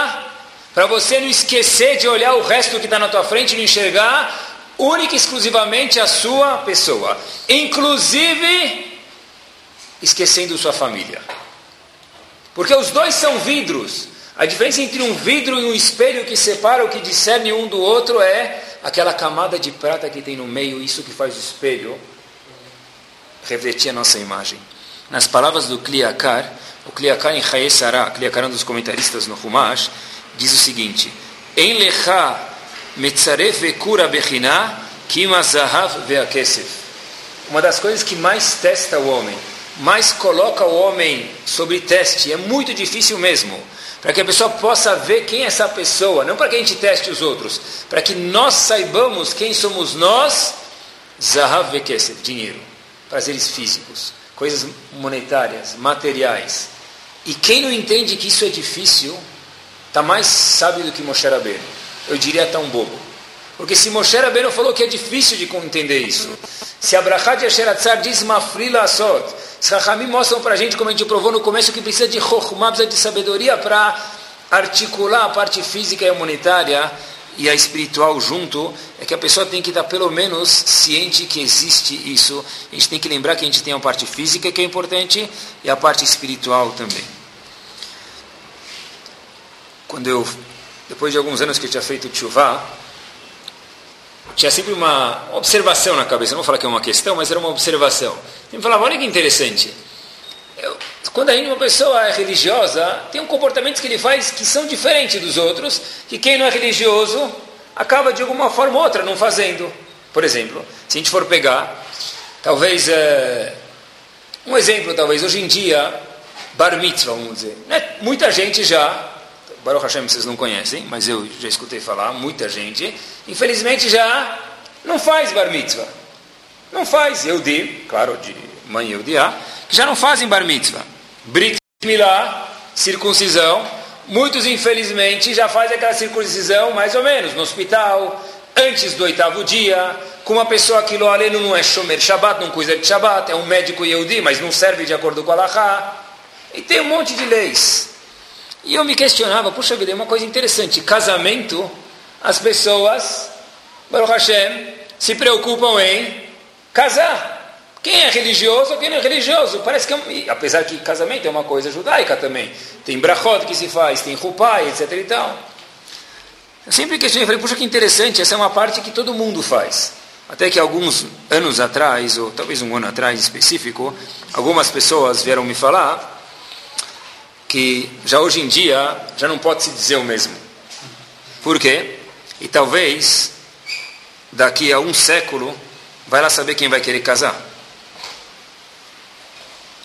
para você não esquecer de olhar o resto que está na tua frente e não enxergar única e exclusivamente a sua pessoa, inclusive esquecendo sua família. Porque os dois são vidros. A diferença entre um vidro e um espelho que separa o que discerne um do outro é aquela camada de prata que tem no meio, isso que faz o espelho refletir a nossa imagem. Nas palavras do Kliakar, o Kliakar em Hayesara, Kliakar é um dos comentaristas no Humash, diz o seguinte: Em lecha metzaref vekura bechina kima zahav. Uma das coisas que mais testa o homem, mais coloca o homem sobre teste, é muito difícil mesmo. Para que a pessoa possa ver quem é essa pessoa, não para que a gente teste os outros, para que nós saibamos quem somos nós, Zahav Vekesef, dinheiro, prazeres físicos, coisas monetárias, materiais. E quem não entende que isso é difícil, está mais sábio do que Moshe Rabbeinu. Eu diria tão bobo. Porque se Moshe Rabbeinu falou que é difícil de entender isso, se Abrahad Yasheratzar diz Mafrila Asot, os Rahamim mostram para a gente, como a gente provou no começo, que precisa de chokhmah, precisa de sabedoria para articular a parte física e humanitária e a espiritual junto, é que a pessoa tem que estar pelo menos ciente que existe isso. A gente tem que lembrar que a gente tem a parte física que é importante e a parte espiritual também. Quando eu, depois de alguns anos que eu tinha feito tchuvá, tinha sempre uma observação na cabeça, não vou falar que é uma questão, mas era uma observação. Ele falava, olha que interessante, eu, quando a uma pessoa é religiosa, tem um comportamento que ele faz que são diferentes dos outros, que quem não é religioso acaba de alguma forma ou outra não fazendo. Por exemplo, se a gente for pegar, talvez, é, um exemplo talvez, hoje em dia, bar mitzvah, vamos dizer, né? muita gente já Baruch Hashem vocês não conhecem, mas eu já escutei falar, muita gente, infelizmente já não faz bar mitzvah. Não faz. Eu di, claro, de mãe eu di, que já não fazem bar mitzvah. Brit milá, circuncisão. Muitos, infelizmente, já fazem aquela circuncisão mais ou menos no hospital, antes do oitavo dia, com uma pessoa que lo aleno não é shomer Shabbat, não cuida de Shabbat, é um médico Yehudi, mas não serve de acordo com a Lahá. E tem um monte de leis. E eu me questionava, puxa vida, é uma coisa interessante. Casamento, as pessoas, Baruch Hashem, se preocupam em casar. Quem é religioso, quem não é religioso. Parece que, é apesar que casamento é uma coisa judaica também. Tem brachot que se faz, tem rupai, etc e tal. Eu sempre questionei, falei, puxa que interessante, essa é uma parte que todo mundo faz. Até que alguns anos atrás, ou talvez um ano atrás específico, algumas pessoas vieram me falar que já hoje em dia já não pode se dizer o mesmo. Por quê? E talvez daqui a um século vai lá saber quem vai querer casar.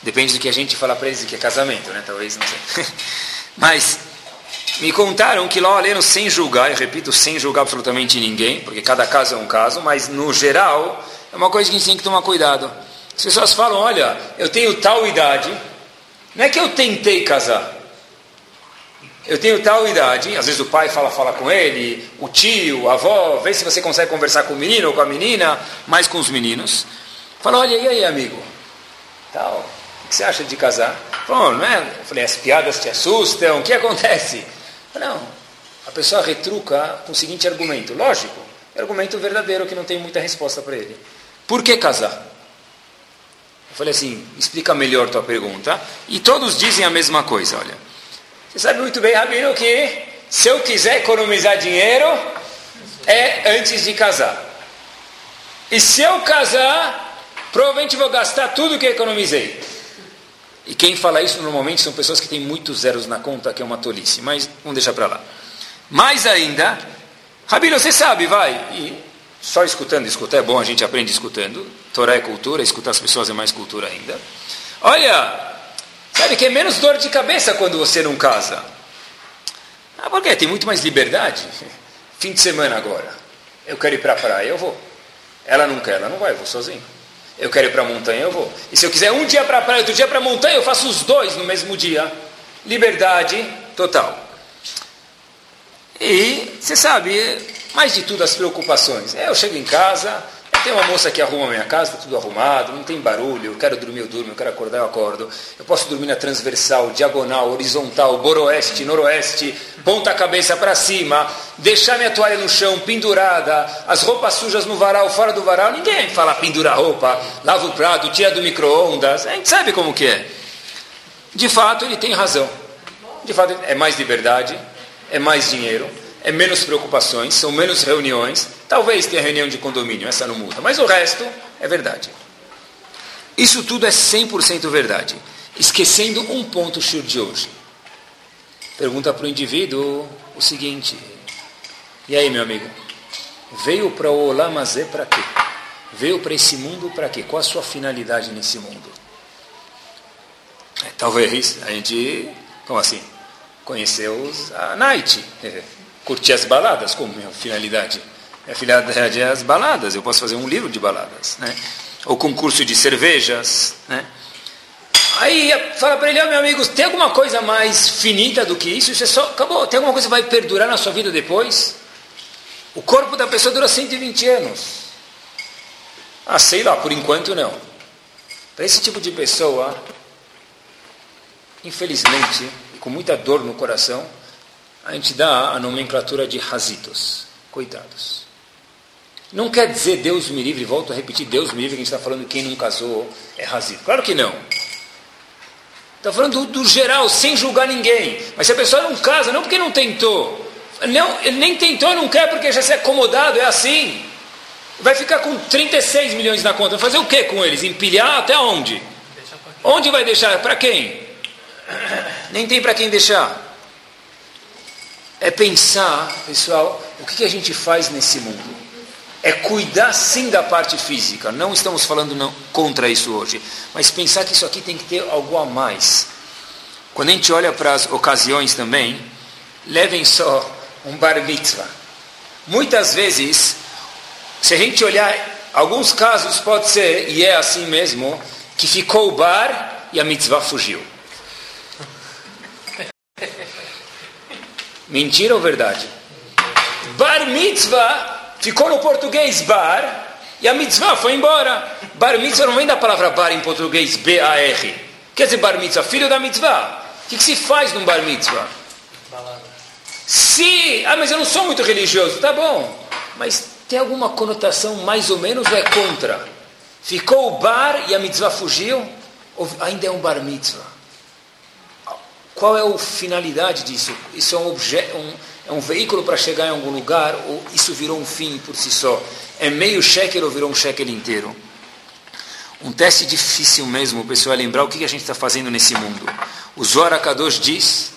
Depende do que a gente falar para eles que é casamento, né? Talvez não sei. Mas me contaram que lá olhando sem julgar, e repito, sem julgar absolutamente ninguém, porque cada caso é um caso, mas no geral é uma coisa que a gente tem que tomar cuidado. As pessoas falam, olha, eu tenho tal idade, não é que eu tentei casar. Eu tenho tal idade, às vezes o pai fala, fala com ele, o tio, a avó, vê se você consegue conversar com o menino ou com a menina, mais com os meninos. Fala, olha, e aí, amigo? Tal, o que você acha de casar? Falou, não é? Eu falei, as piadas te assustam, o que acontece? Não, a pessoa retruca com o seguinte argumento, lógico, argumento verdadeiro que não tem muita resposta para ele. Por que casar? Falei assim, explica melhor tua pergunta. E todos dizem a mesma coisa, olha. Você sabe muito bem, Rabino, que se eu quiser economizar dinheiro, é antes de casar. E se eu casar, provavelmente vou gastar tudo que economizei. E quem fala isso normalmente são pessoas que têm muitos zeros na conta, que é uma tolice. Mas vamos deixar para lá. Mais ainda, Rabino, você sabe, vai. E só escutando, escutar é bom, a gente aprende escutando. Torá é cultura, escutar as pessoas é mais cultura ainda. Olha, sabe que é menos dor de cabeça quando você não casa. Ah, por quê? Tem muito mais liberdade. Fim de semana agora. Eu quero ir para a praia, eu vou. Ela não quer, ela não vai, eu vou sozinho. Eu quero ir para a montanha, eu vou. E se eu quiser um dia para a praia, outro dia para a montanha, eu faço os dois no mesmo dia. Liberdade total. E você sabe, mais de tudo as preocupações. Eu chego em casa, tem uma moça que arruma a minha casa, está tudo arrumado, não tem barulho, eu quero dormir, eu durmo, eu quero acordar, eu acordo. Eu posso dormir na transversal, diagonal, horizontal, boroeste, noroeste, ponta cabeça para cima, deixar minha toalha no chão, pendurada, as roupas sujas no varal, fora do varal. Ninguém fala pendura a roupa, lava o prato, tira do micro-ondas. A gente sabe como que é. De fato, ele tem razão. De fato, é mais liberdade, é mais dinheiro é menos preocupações, são menos reuniões. Talvez tenha reunião de condomínio, essa não muda, mas o resto é verdade. Isso tudo é 100% verdade. Esquecendo um ponto shur de hoje. Pergunta para o indivíduo o seguinte: E aí, meu amigo? Veio para o Olamazé para quê? Veio para esse mundo para quê? Qual a sua finalidade nesse mundo? É, talvez a gente, como assim? Conheceu a Night curtir as baladas como minha finalidade. A finalidade é as baladas, eu posso fazer um livro de baladas, né? Ou concurso de cervejas, né? Aí fala para ele, oh, meu amigo, tem alguma coisa mais finita do que isso? Isso é só, acabou. Tem alguma coisa que vai perdurar na sua vida depois? O corpo da pessoa dura 120 anos. Ah, sei lá, por enquanto não. Para esse tipo de pessoa, infelizmente, com muita dor no coração, a gente dá a nomenclatura de razitos, coitados. Não quer dizer Deus me livre, volto a repetir, Deus me livre, que a gente está falando quem não casou é razito. Claro que não. Está falando do, do, geral, sem julgar ninguém. Mas se a pessoa não casa, não porque não tentou. Não, ele nem tentou, não quer porque já se é acomodado, é assim. Vai ficar com 36 milhões na conta. Vai fazer o que com eles? Empilhar até onde? Onde vai deixar? Para quem? Nem tem para quem deixar é pensar, pessoal, o que, a gente faz nesse mundo. É cuidar sim da parte física, não estamos falando não, contra isso hoje, mas pensar que isso aqui tem que ter algo a mais. Quando a gente olha para as ocasiões também, levem só um bar mitzvah. Muitas vezes, se a gente olhar, alguns casos pode ser, e é assim mesmo, que ficou o bar e a mitzvah fugiu. Mentira ou verdade? Bar mitzvah ficou no português bar e a mitzvah foi embora. Bar mitzvah não vem da palavra bar em português, B-A-R. Quer dizer bar mitzvah, filho da mitzvah. O que, que se faz num bar mitzvah? Se, ah, mas eu não sou muito religioso, tá bom. Mas tem alguma conotação mais ou menos ou é contra? Ficou o bar e a mitzvah fugiu? Ou ainda é um bar mitzvah? Qual é a finalidade disso? Isso é um, objeto, um, é um veículo para chegar em algum lugar ou isso virou um fim por si só? É meio shekel ou virou um shekel inteiro? Um teste difícil mesmo, pessoal, é lembrar o que a gente está fazendo nesse mundo. O Zohar Kadosh diz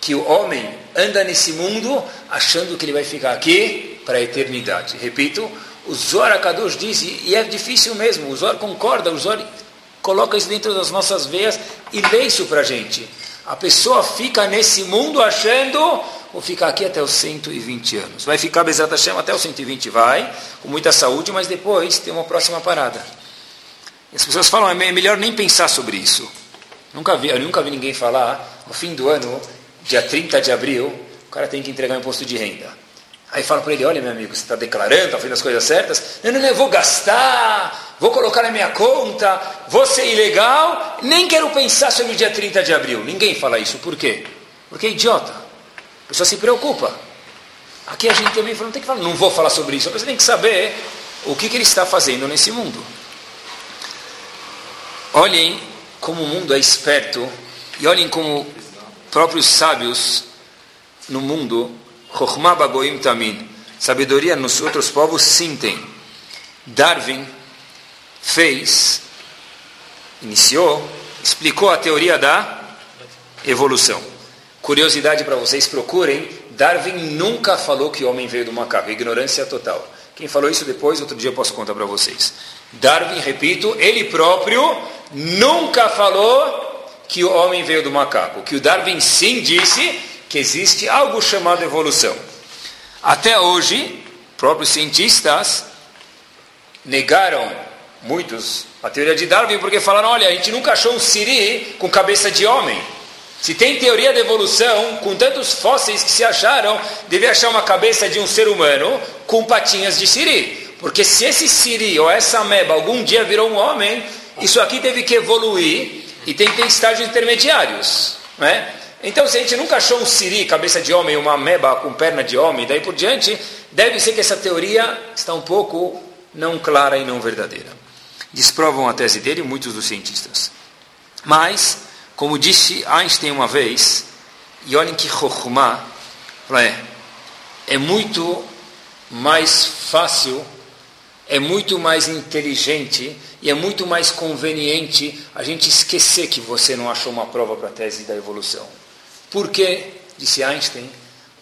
que o homem anda nesse mundo achando que ele vai ficar aqui para a eternidade. Repito, o Zohar Kadosh diz, e é difícil mesmo, o Zohar concorda, o Zohar coloca isso dentro das nossas veias e lê isso para a gente. A pessoa fica nesse mundo achando vou ficar aqui até os 120 anos. Vai ficar Bezat Hashem até os 120, vai, com muita saúde, mas depois tem uma próxima parada. E as pessoas falam, é melhor nem pensar sobre isso. Nunca vi, eu nunca vi ninguém falar, no fim do ano, dia 30 de abril, o cara tem que entregar o imposto de renda. Aí fala para ele, olha meu amigo, você está declarando, está fazendo as coisas certas? Não, não, não, eu vou gastar, vou colocar na minha conta, vou ser ilegal, nem quero pensar sobre o dia 30 de abril. Ninguém fala isso, por quê? Porque é idiota. A pessoa se preocupa. Aqui a gente também fala, não tem que falar, não vou falar sobre isso. Pessoa tem que saber o que, que ele está fazendo nesse mundo. Olhem como o mundo é esperto e olhem como próprios sábios no mundo, Chokhmah Bagoim Tamin, sabedoria nos outros povos sentem. Darwin fez, iniciou, explicou a teoria da evolução. Curiosidade para vocês, procurem. Darwin nunca falou que o homem veio do macaco. Ignorância total. Quem falou isso depois, outro dia eu posso contar para vocês. Darwin, repito, ele próprio nunca falou que o homem veio do macaco. Que o Darwin sim disse que existe algo chamado evolução. Até hoje, próprios cientistas negaram muitos a teoria de Darwin porque falaram: olha, a gente nunca achou um siri com cabeça de homem. Se tem teoria da evolução, com tantos fósseis que se acharam, deve achar uma cabeça de um ser humano com patinhas de siri. Porque se esse siri ou essa ameba algum dia virou um homem, isso aqui teve que evoluir e tem que ter estágios intermediários. Né? Então, se a gente nunca achou um siri, cabeça de homem, uma ameba com perna de homem, daí por diante, deve ser que essa teoria está um pouco não clara e não verdadeira. Desprovam a tese dele muitos dos cientistas. Mas como disse Einstein uma vez, e olhem que Chokhmah, é, é muito mais fácil, é muito mais inteligente e é muito mais conveniente a gente esquecer que você não achou uma prova para a tese da evolução. Por quê? Disse Einstein,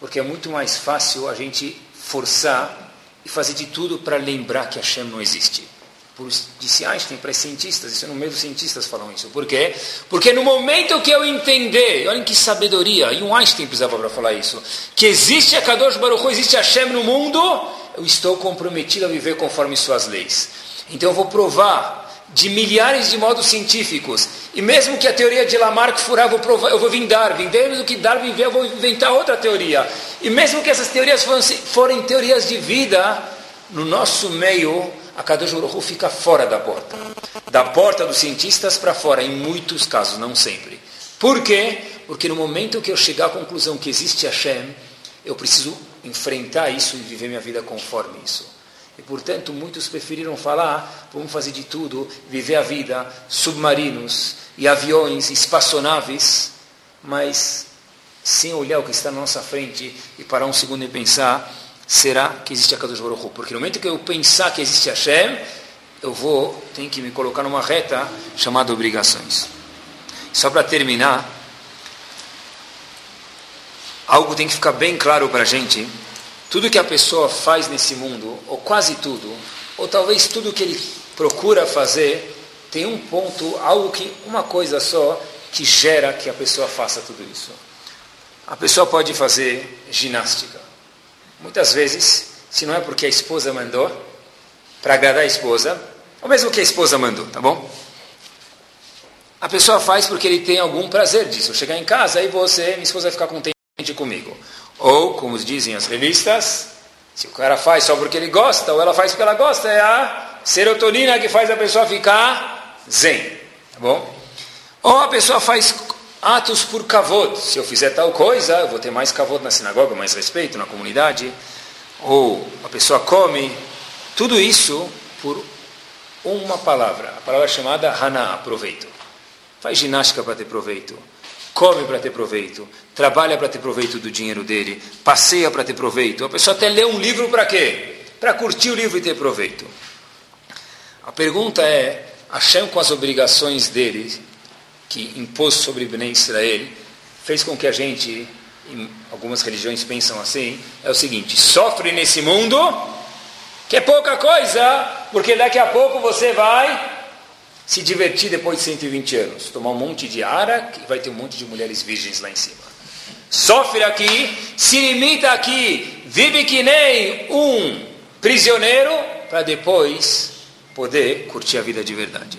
porque é muito mais fácil a gente forçar e fazer de tudo para lembrar que Hashem não existe por, disse Einstein para cientistas, isso é no meio dos cientistas falam isso. Por quê? Porque no momento que eu entender, olhem que sabedoria, e um Einstein precisava para falar isso, que existe a Kadosh Baruch Hu, existe Hashem no mundo, eu estou comprometido a viver conforme suas leis. Então eu vou provar de milhares de modos científicos. E mesmo que a teoria de Lamarck furar, eu vou, vir Darwin. Desde que Darwin vier, eu vou inventar outra teoria. E mesmo que essas teorias forem teorias de vida, no nosso meio a Kadosh Baruch fica fora da porta. Da porta dos cientistas para fora, em muitos casos, não sempre. Por quê? Porque no momento que eu chegar à conclusão que existe Hashem, eu preciso enfrentar isso e viver minha vida conforme isso. E, portanto, muitos preferiram falar, vamos fazer de tudo, viver a vida, submarinos e aviões, espaçonaves, mas sem olhar o que está na nossa frente e parar um segundo e pensar será que existe a Kadosh Baruch. Porque no momento que eu pensar que existe Hashem, eu vou, tenho que me colocar numa reta chamada obrigações. Só para terminar, algo tem que ficar bem claro para a gente. Tudo que a pessoa faz nesse mundo, ou quase tudo, ou talvez tudo que ele procura fazer, tem um ponto, algo que, uma coisa só, que gera que a pessoa faça tudo isso. A pessoa pode fazer ginástica. Muitas vezes, se não é porque a esposa mandou, para agradar a esposa, ou mesmo que a esposa mandou, tá bom? A pessoa faz porque ele tem algum prazer disso. Chegar em casa e você, minha esposa, vai ficar contente comigo. Ou, como dizem as revistas, se o cara faz só porque ele gosta, ou ela faz porque ela gosta, é a serotonina que faz a pessoa ficar zen. Tá bom? Ou a pessoa faz atos por kavod. Se eu fizer tal coisa, eu vou ter mais kavod na sinagoga, mais respeito na comunidade. Ou a pessoa come. Tudo isso por uma palavra. A palavra chamada hana, proveito. Faz ginástica para ter proveito. Come para ter proveito. Trabalha para ter proveito do dinheiro dele. Passeia para ter proveito. A pessoa até lê um livro para quê? Para curtir o livro e ter proveito. A pergunta é, Hashem com as obrigações dele, que impôs sobre Bnei Israel, fez com que a gente, algumas religiões pensam assim, é o seguinte, sofre nesse mundo, que é pouca coisa, porque daqui a pouco você vai se divertir depois de 120 anos, tomar um monte de ara e vai ter um monte de mulheres virgens lá em cima. Sofre aqui, se limita aqui, vive que nem um prisioneiro, para depois poder curtir a vida de verdade.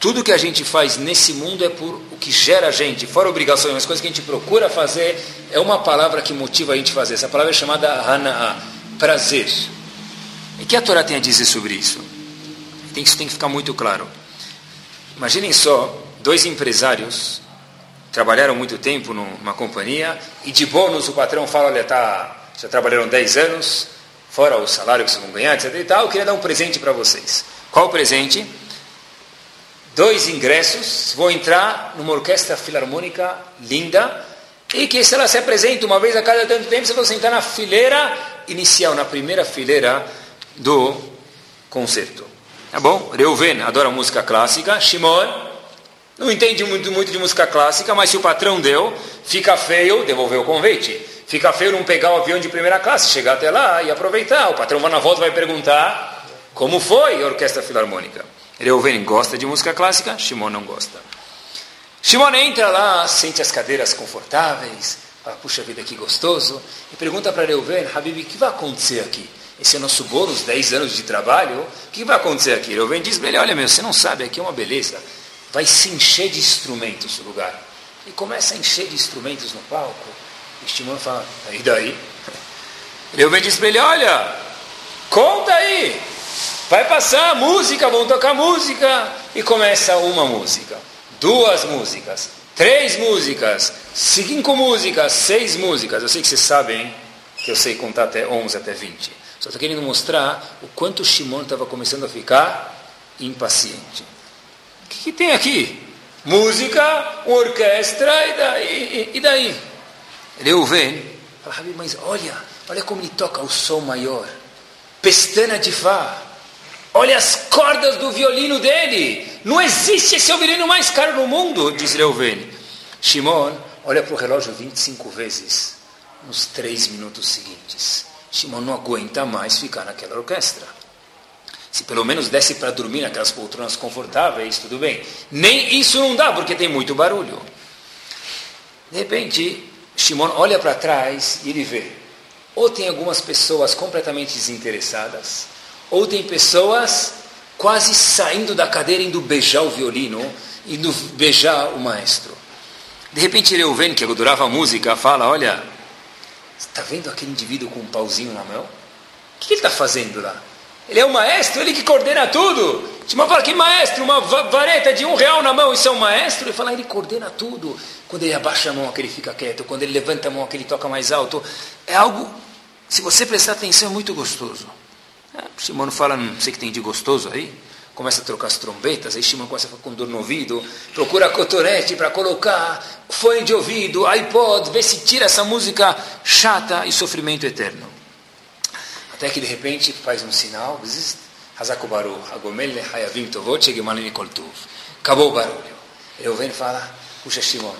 Tudo que a gente faz nesse mundo é por o que gera a gente, fora obrigações, as coisas que a gente procura fazer, é uma palavra que motiva a gente a fazer. Essa palavra é chamada Hana'a, prazer. E que a Torá tem a dizer sobre isso? Isso tem que ficar muito claro. Imaginem só, dois empresários trabalharam muito tempo numa companhia e de bônus o patrão fala, olha, tá, já trabalharam 10 anos, fora o salário que vocês vão ganhar, etc. E tal, eu queria dar um presente para vocês. Qual o presente? dois ingressos, vou entrar numa orquestra filarmônica linda, e que se ela se apresenta uma vez a cada tanto tempo, você vai sentar na fileira inicial, na primeira fileira do concerto. Tá bom? Reuven adora música clássica, Shimon não entende muito, muito de música clássica, mas se o patrão deu, fica feio devolver o convite. Fica feio não pegar o avião de primeira classe, chegar até lá e aproveitar. O patrão vai na volta vai perguntar como foi a orquestra filarmônica. Reuven gosta de música clássica, Shimon não gosta. Shimon entra lá, sente as cadeiras confortáveis, fala, puxa vida, que gostoso, e pergunta para Reuven, Habib, o que vai acontecer aqui? Esse é nosso bônus, 10 anos de trabalho, o que vai acontecer aqui? Reuven diz ele, olha meu, você não sabe, aqui é uma beleza, vai se encher de instrumentos o lugar. E começa a encher de instrumentos no palco, e Shimon fala, e daí? Reuven diz para ele, olha, conta aí, Vai passar a música, vão tocar música. E começa uma música, duas músicas, três músicas, cinco músicas, seis músicas. Eu sei que vocês sabem que eu sei contar até 11, até 20. Só estou querendo mostrar o quanto o Shimon estava começando a ficar impaciente. O que, que tem aqui? Música, orquestra, e daí? E daí? Reuven fala, mas olha, olha como ele toca o som maior. Pestana de Fá. Olha as cordas do violino dele. Não existe esse violino mais caro no mundo, diz Reuven. Shimon olha para o relógio 25 vezes nos três minutos seguintes. Shimon não aguenta mais ficar naquela orquestra. Se pelo menos desse para dormir naquelas poltronas confortáveis, tudo bem. Nem isso não dá, porque tem muito barulho. De repente, Shimon olha para trás e ele vê. Ou tem algumas pessoas completamente desinteressadas, ou tem pessoas quase saindo da cadeira, indo beijar o violino, indo beijar o maestro. De repente ouvindo que adorava a música, fala, olha, está vendo aquele indivíduo com um pauzinho na mão? O que ele está fazendo lá? Ele é o maestro, ele que coordena tudo. Tipo, fala, que maestro, uma vareta de um real na mão, isso é um maestro? Ele fala, ele coordena tudo. Quando ele abaixa a mão, aquele fica quieto. Quando ele levanta a mão, aquele toca mais alto. É algo, se você prestar atenção, é muito gostoso. É, Shimon fala, não sei o que tem de gostoso aí. Começa a trocar as trombetas, aí Shimon começa a ficar com dor no ouvido, procura cotonete para colocar, fone de ouvido, iPod, vê se tira essa música chata e sofrimento eterno. Até que de repente faz um sinal, Hazakubaru, Agomel Hayavim Tovot, Shegemalini Koltuv. Acabou o barulho. Eu venho falar, puxa Shimon,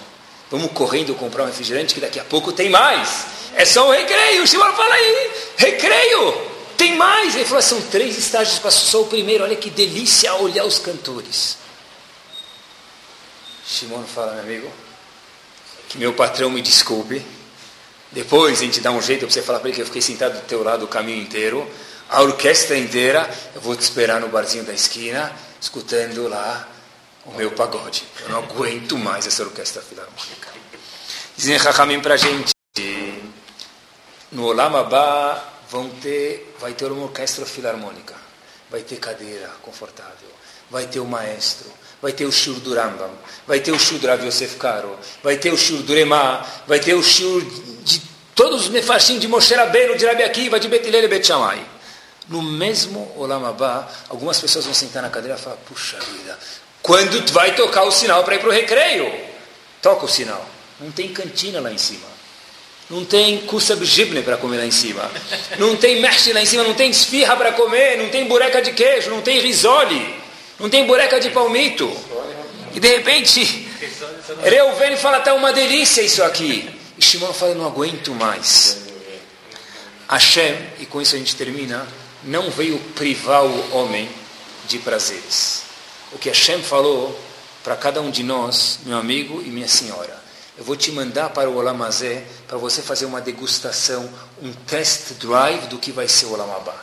vamos correndo comprar um refrigerante que daqui a pouco tem mais. É só um recreio. Shimon fala aí, recreio. Tem mais! Ele falou, são três estágios, passou só o primeiro, olha que delícia olhar os cantores. Shimon fala, meu amigo, que meu patrão me desculpe. Depois a gente dá um jeito para você falar para ele que eu fiquei sentado do teu lado o caminho inteiro. A orquestra inteira, eu vou te esperar no barzinho da esquina, escutando lá o meu pagode. Eu não aguento mais essa orquestra filarmônica. Dizem Rahamim para a gente, no Olam Abba vão ter, vai ter uma orquestra filarmônica, vai ter cadeira confortável, vai ter o maestro, vai ter o shur do Rambam, vai ter o shur do Rav Yosef Karo, vai ter o shur do Remá, vai ter o shur de todos os mefashim de Moshe Rabbeinu, de Rabi Akiva, de Betilele e. No mesmo Olam Abba, algumas pessoas vão sentar na cadeira e falar, puxa vida, quando vai tocar o sinal para ir para o recreio? Toca o sinal. Não tem cantina lá em cima. Não tem kusab jibne para comer lá em cima. Não tem mexe lá em cima, não tem esfirra para comer, não tem bureca de queijo, não tem risole, não tem bureca de palmito. E de repente, Reuven fala, está uma delícia isso aqui. E Shimon fala, não aguento mais. Hashem, e com isso a gente termina, não veio privar o homem de prazeres. O que Hashem falou para cada um de nós, meu amigo e minha senhora eu vou te mandar para o Olamazé para você fazer uma degustação, um test drive do que vai ser o Olamabá.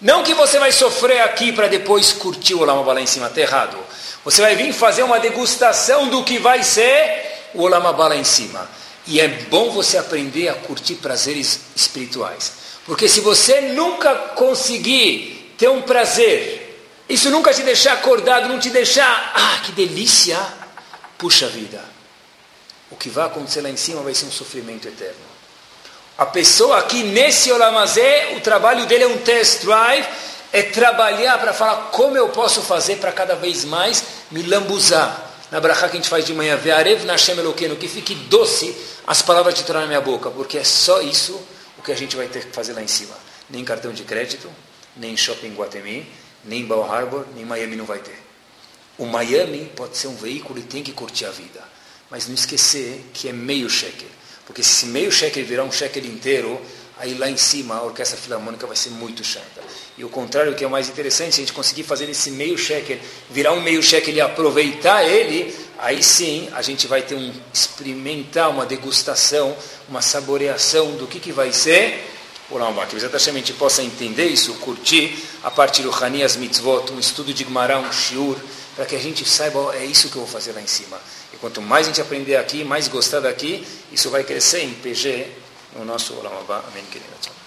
Não que você vai sofrer aqui para depois curtir o Olamabá lá em cima, está errado. Você vai vir fazer uma degustação do que vai ser o Olamabá lá em cima. E é bom você aprender a curtir prazeres espirituais. Porque se você nunca conseguir ter um prazer, isso nunca te deixar acordado, não te deixar, ah, que delícia, puxa vida o que vai acontecer lá em cima vai ser um sofrimento eterno. A pessoa aqui nesse Olamazé, o trabalho dele é um test drive, é trabalhar para falar como eu posso fazer para cada vez mais me lambuzar. Na brachá que a gente faz de manhã, Ve'arev Nashem Eloqueno, que fique doce as palavras de Torá na minha boca, porque é só isso o que a gente vai ter que fazer lá em cima. Nem cartão de crédito, nem shopping Guatemi, nem Bal Harbor, nem Miami não vai ter. O Miami pode ser um veículo e tem que curtir a vida mas não esquecer que é meio shekel. Porque se meio shekel virar um shekel inteiro, aí lá em cima a orquestra filarmônica vai ser muito chata. E o contrário, que é o mais interessante, a gente conseguir fazer esse meio shekel, virar um meio shekel e aproveitar ele, aí sim a gente vai ter um experimentar, uma degustação, uma saboreação do que, que vai ser o Lambá. Que exatamente a gente possa entender isso, curtir a partir do Hanias Mitzvot, um estudo de Gmará, um shiur, para que a gente saiba, é isso que eu vou fazer lá em cima. Quanto mais a gente aprender aqui, mais gostar daqui, isso vai crescer em PG no nosso Olam Abba. Amém, querido.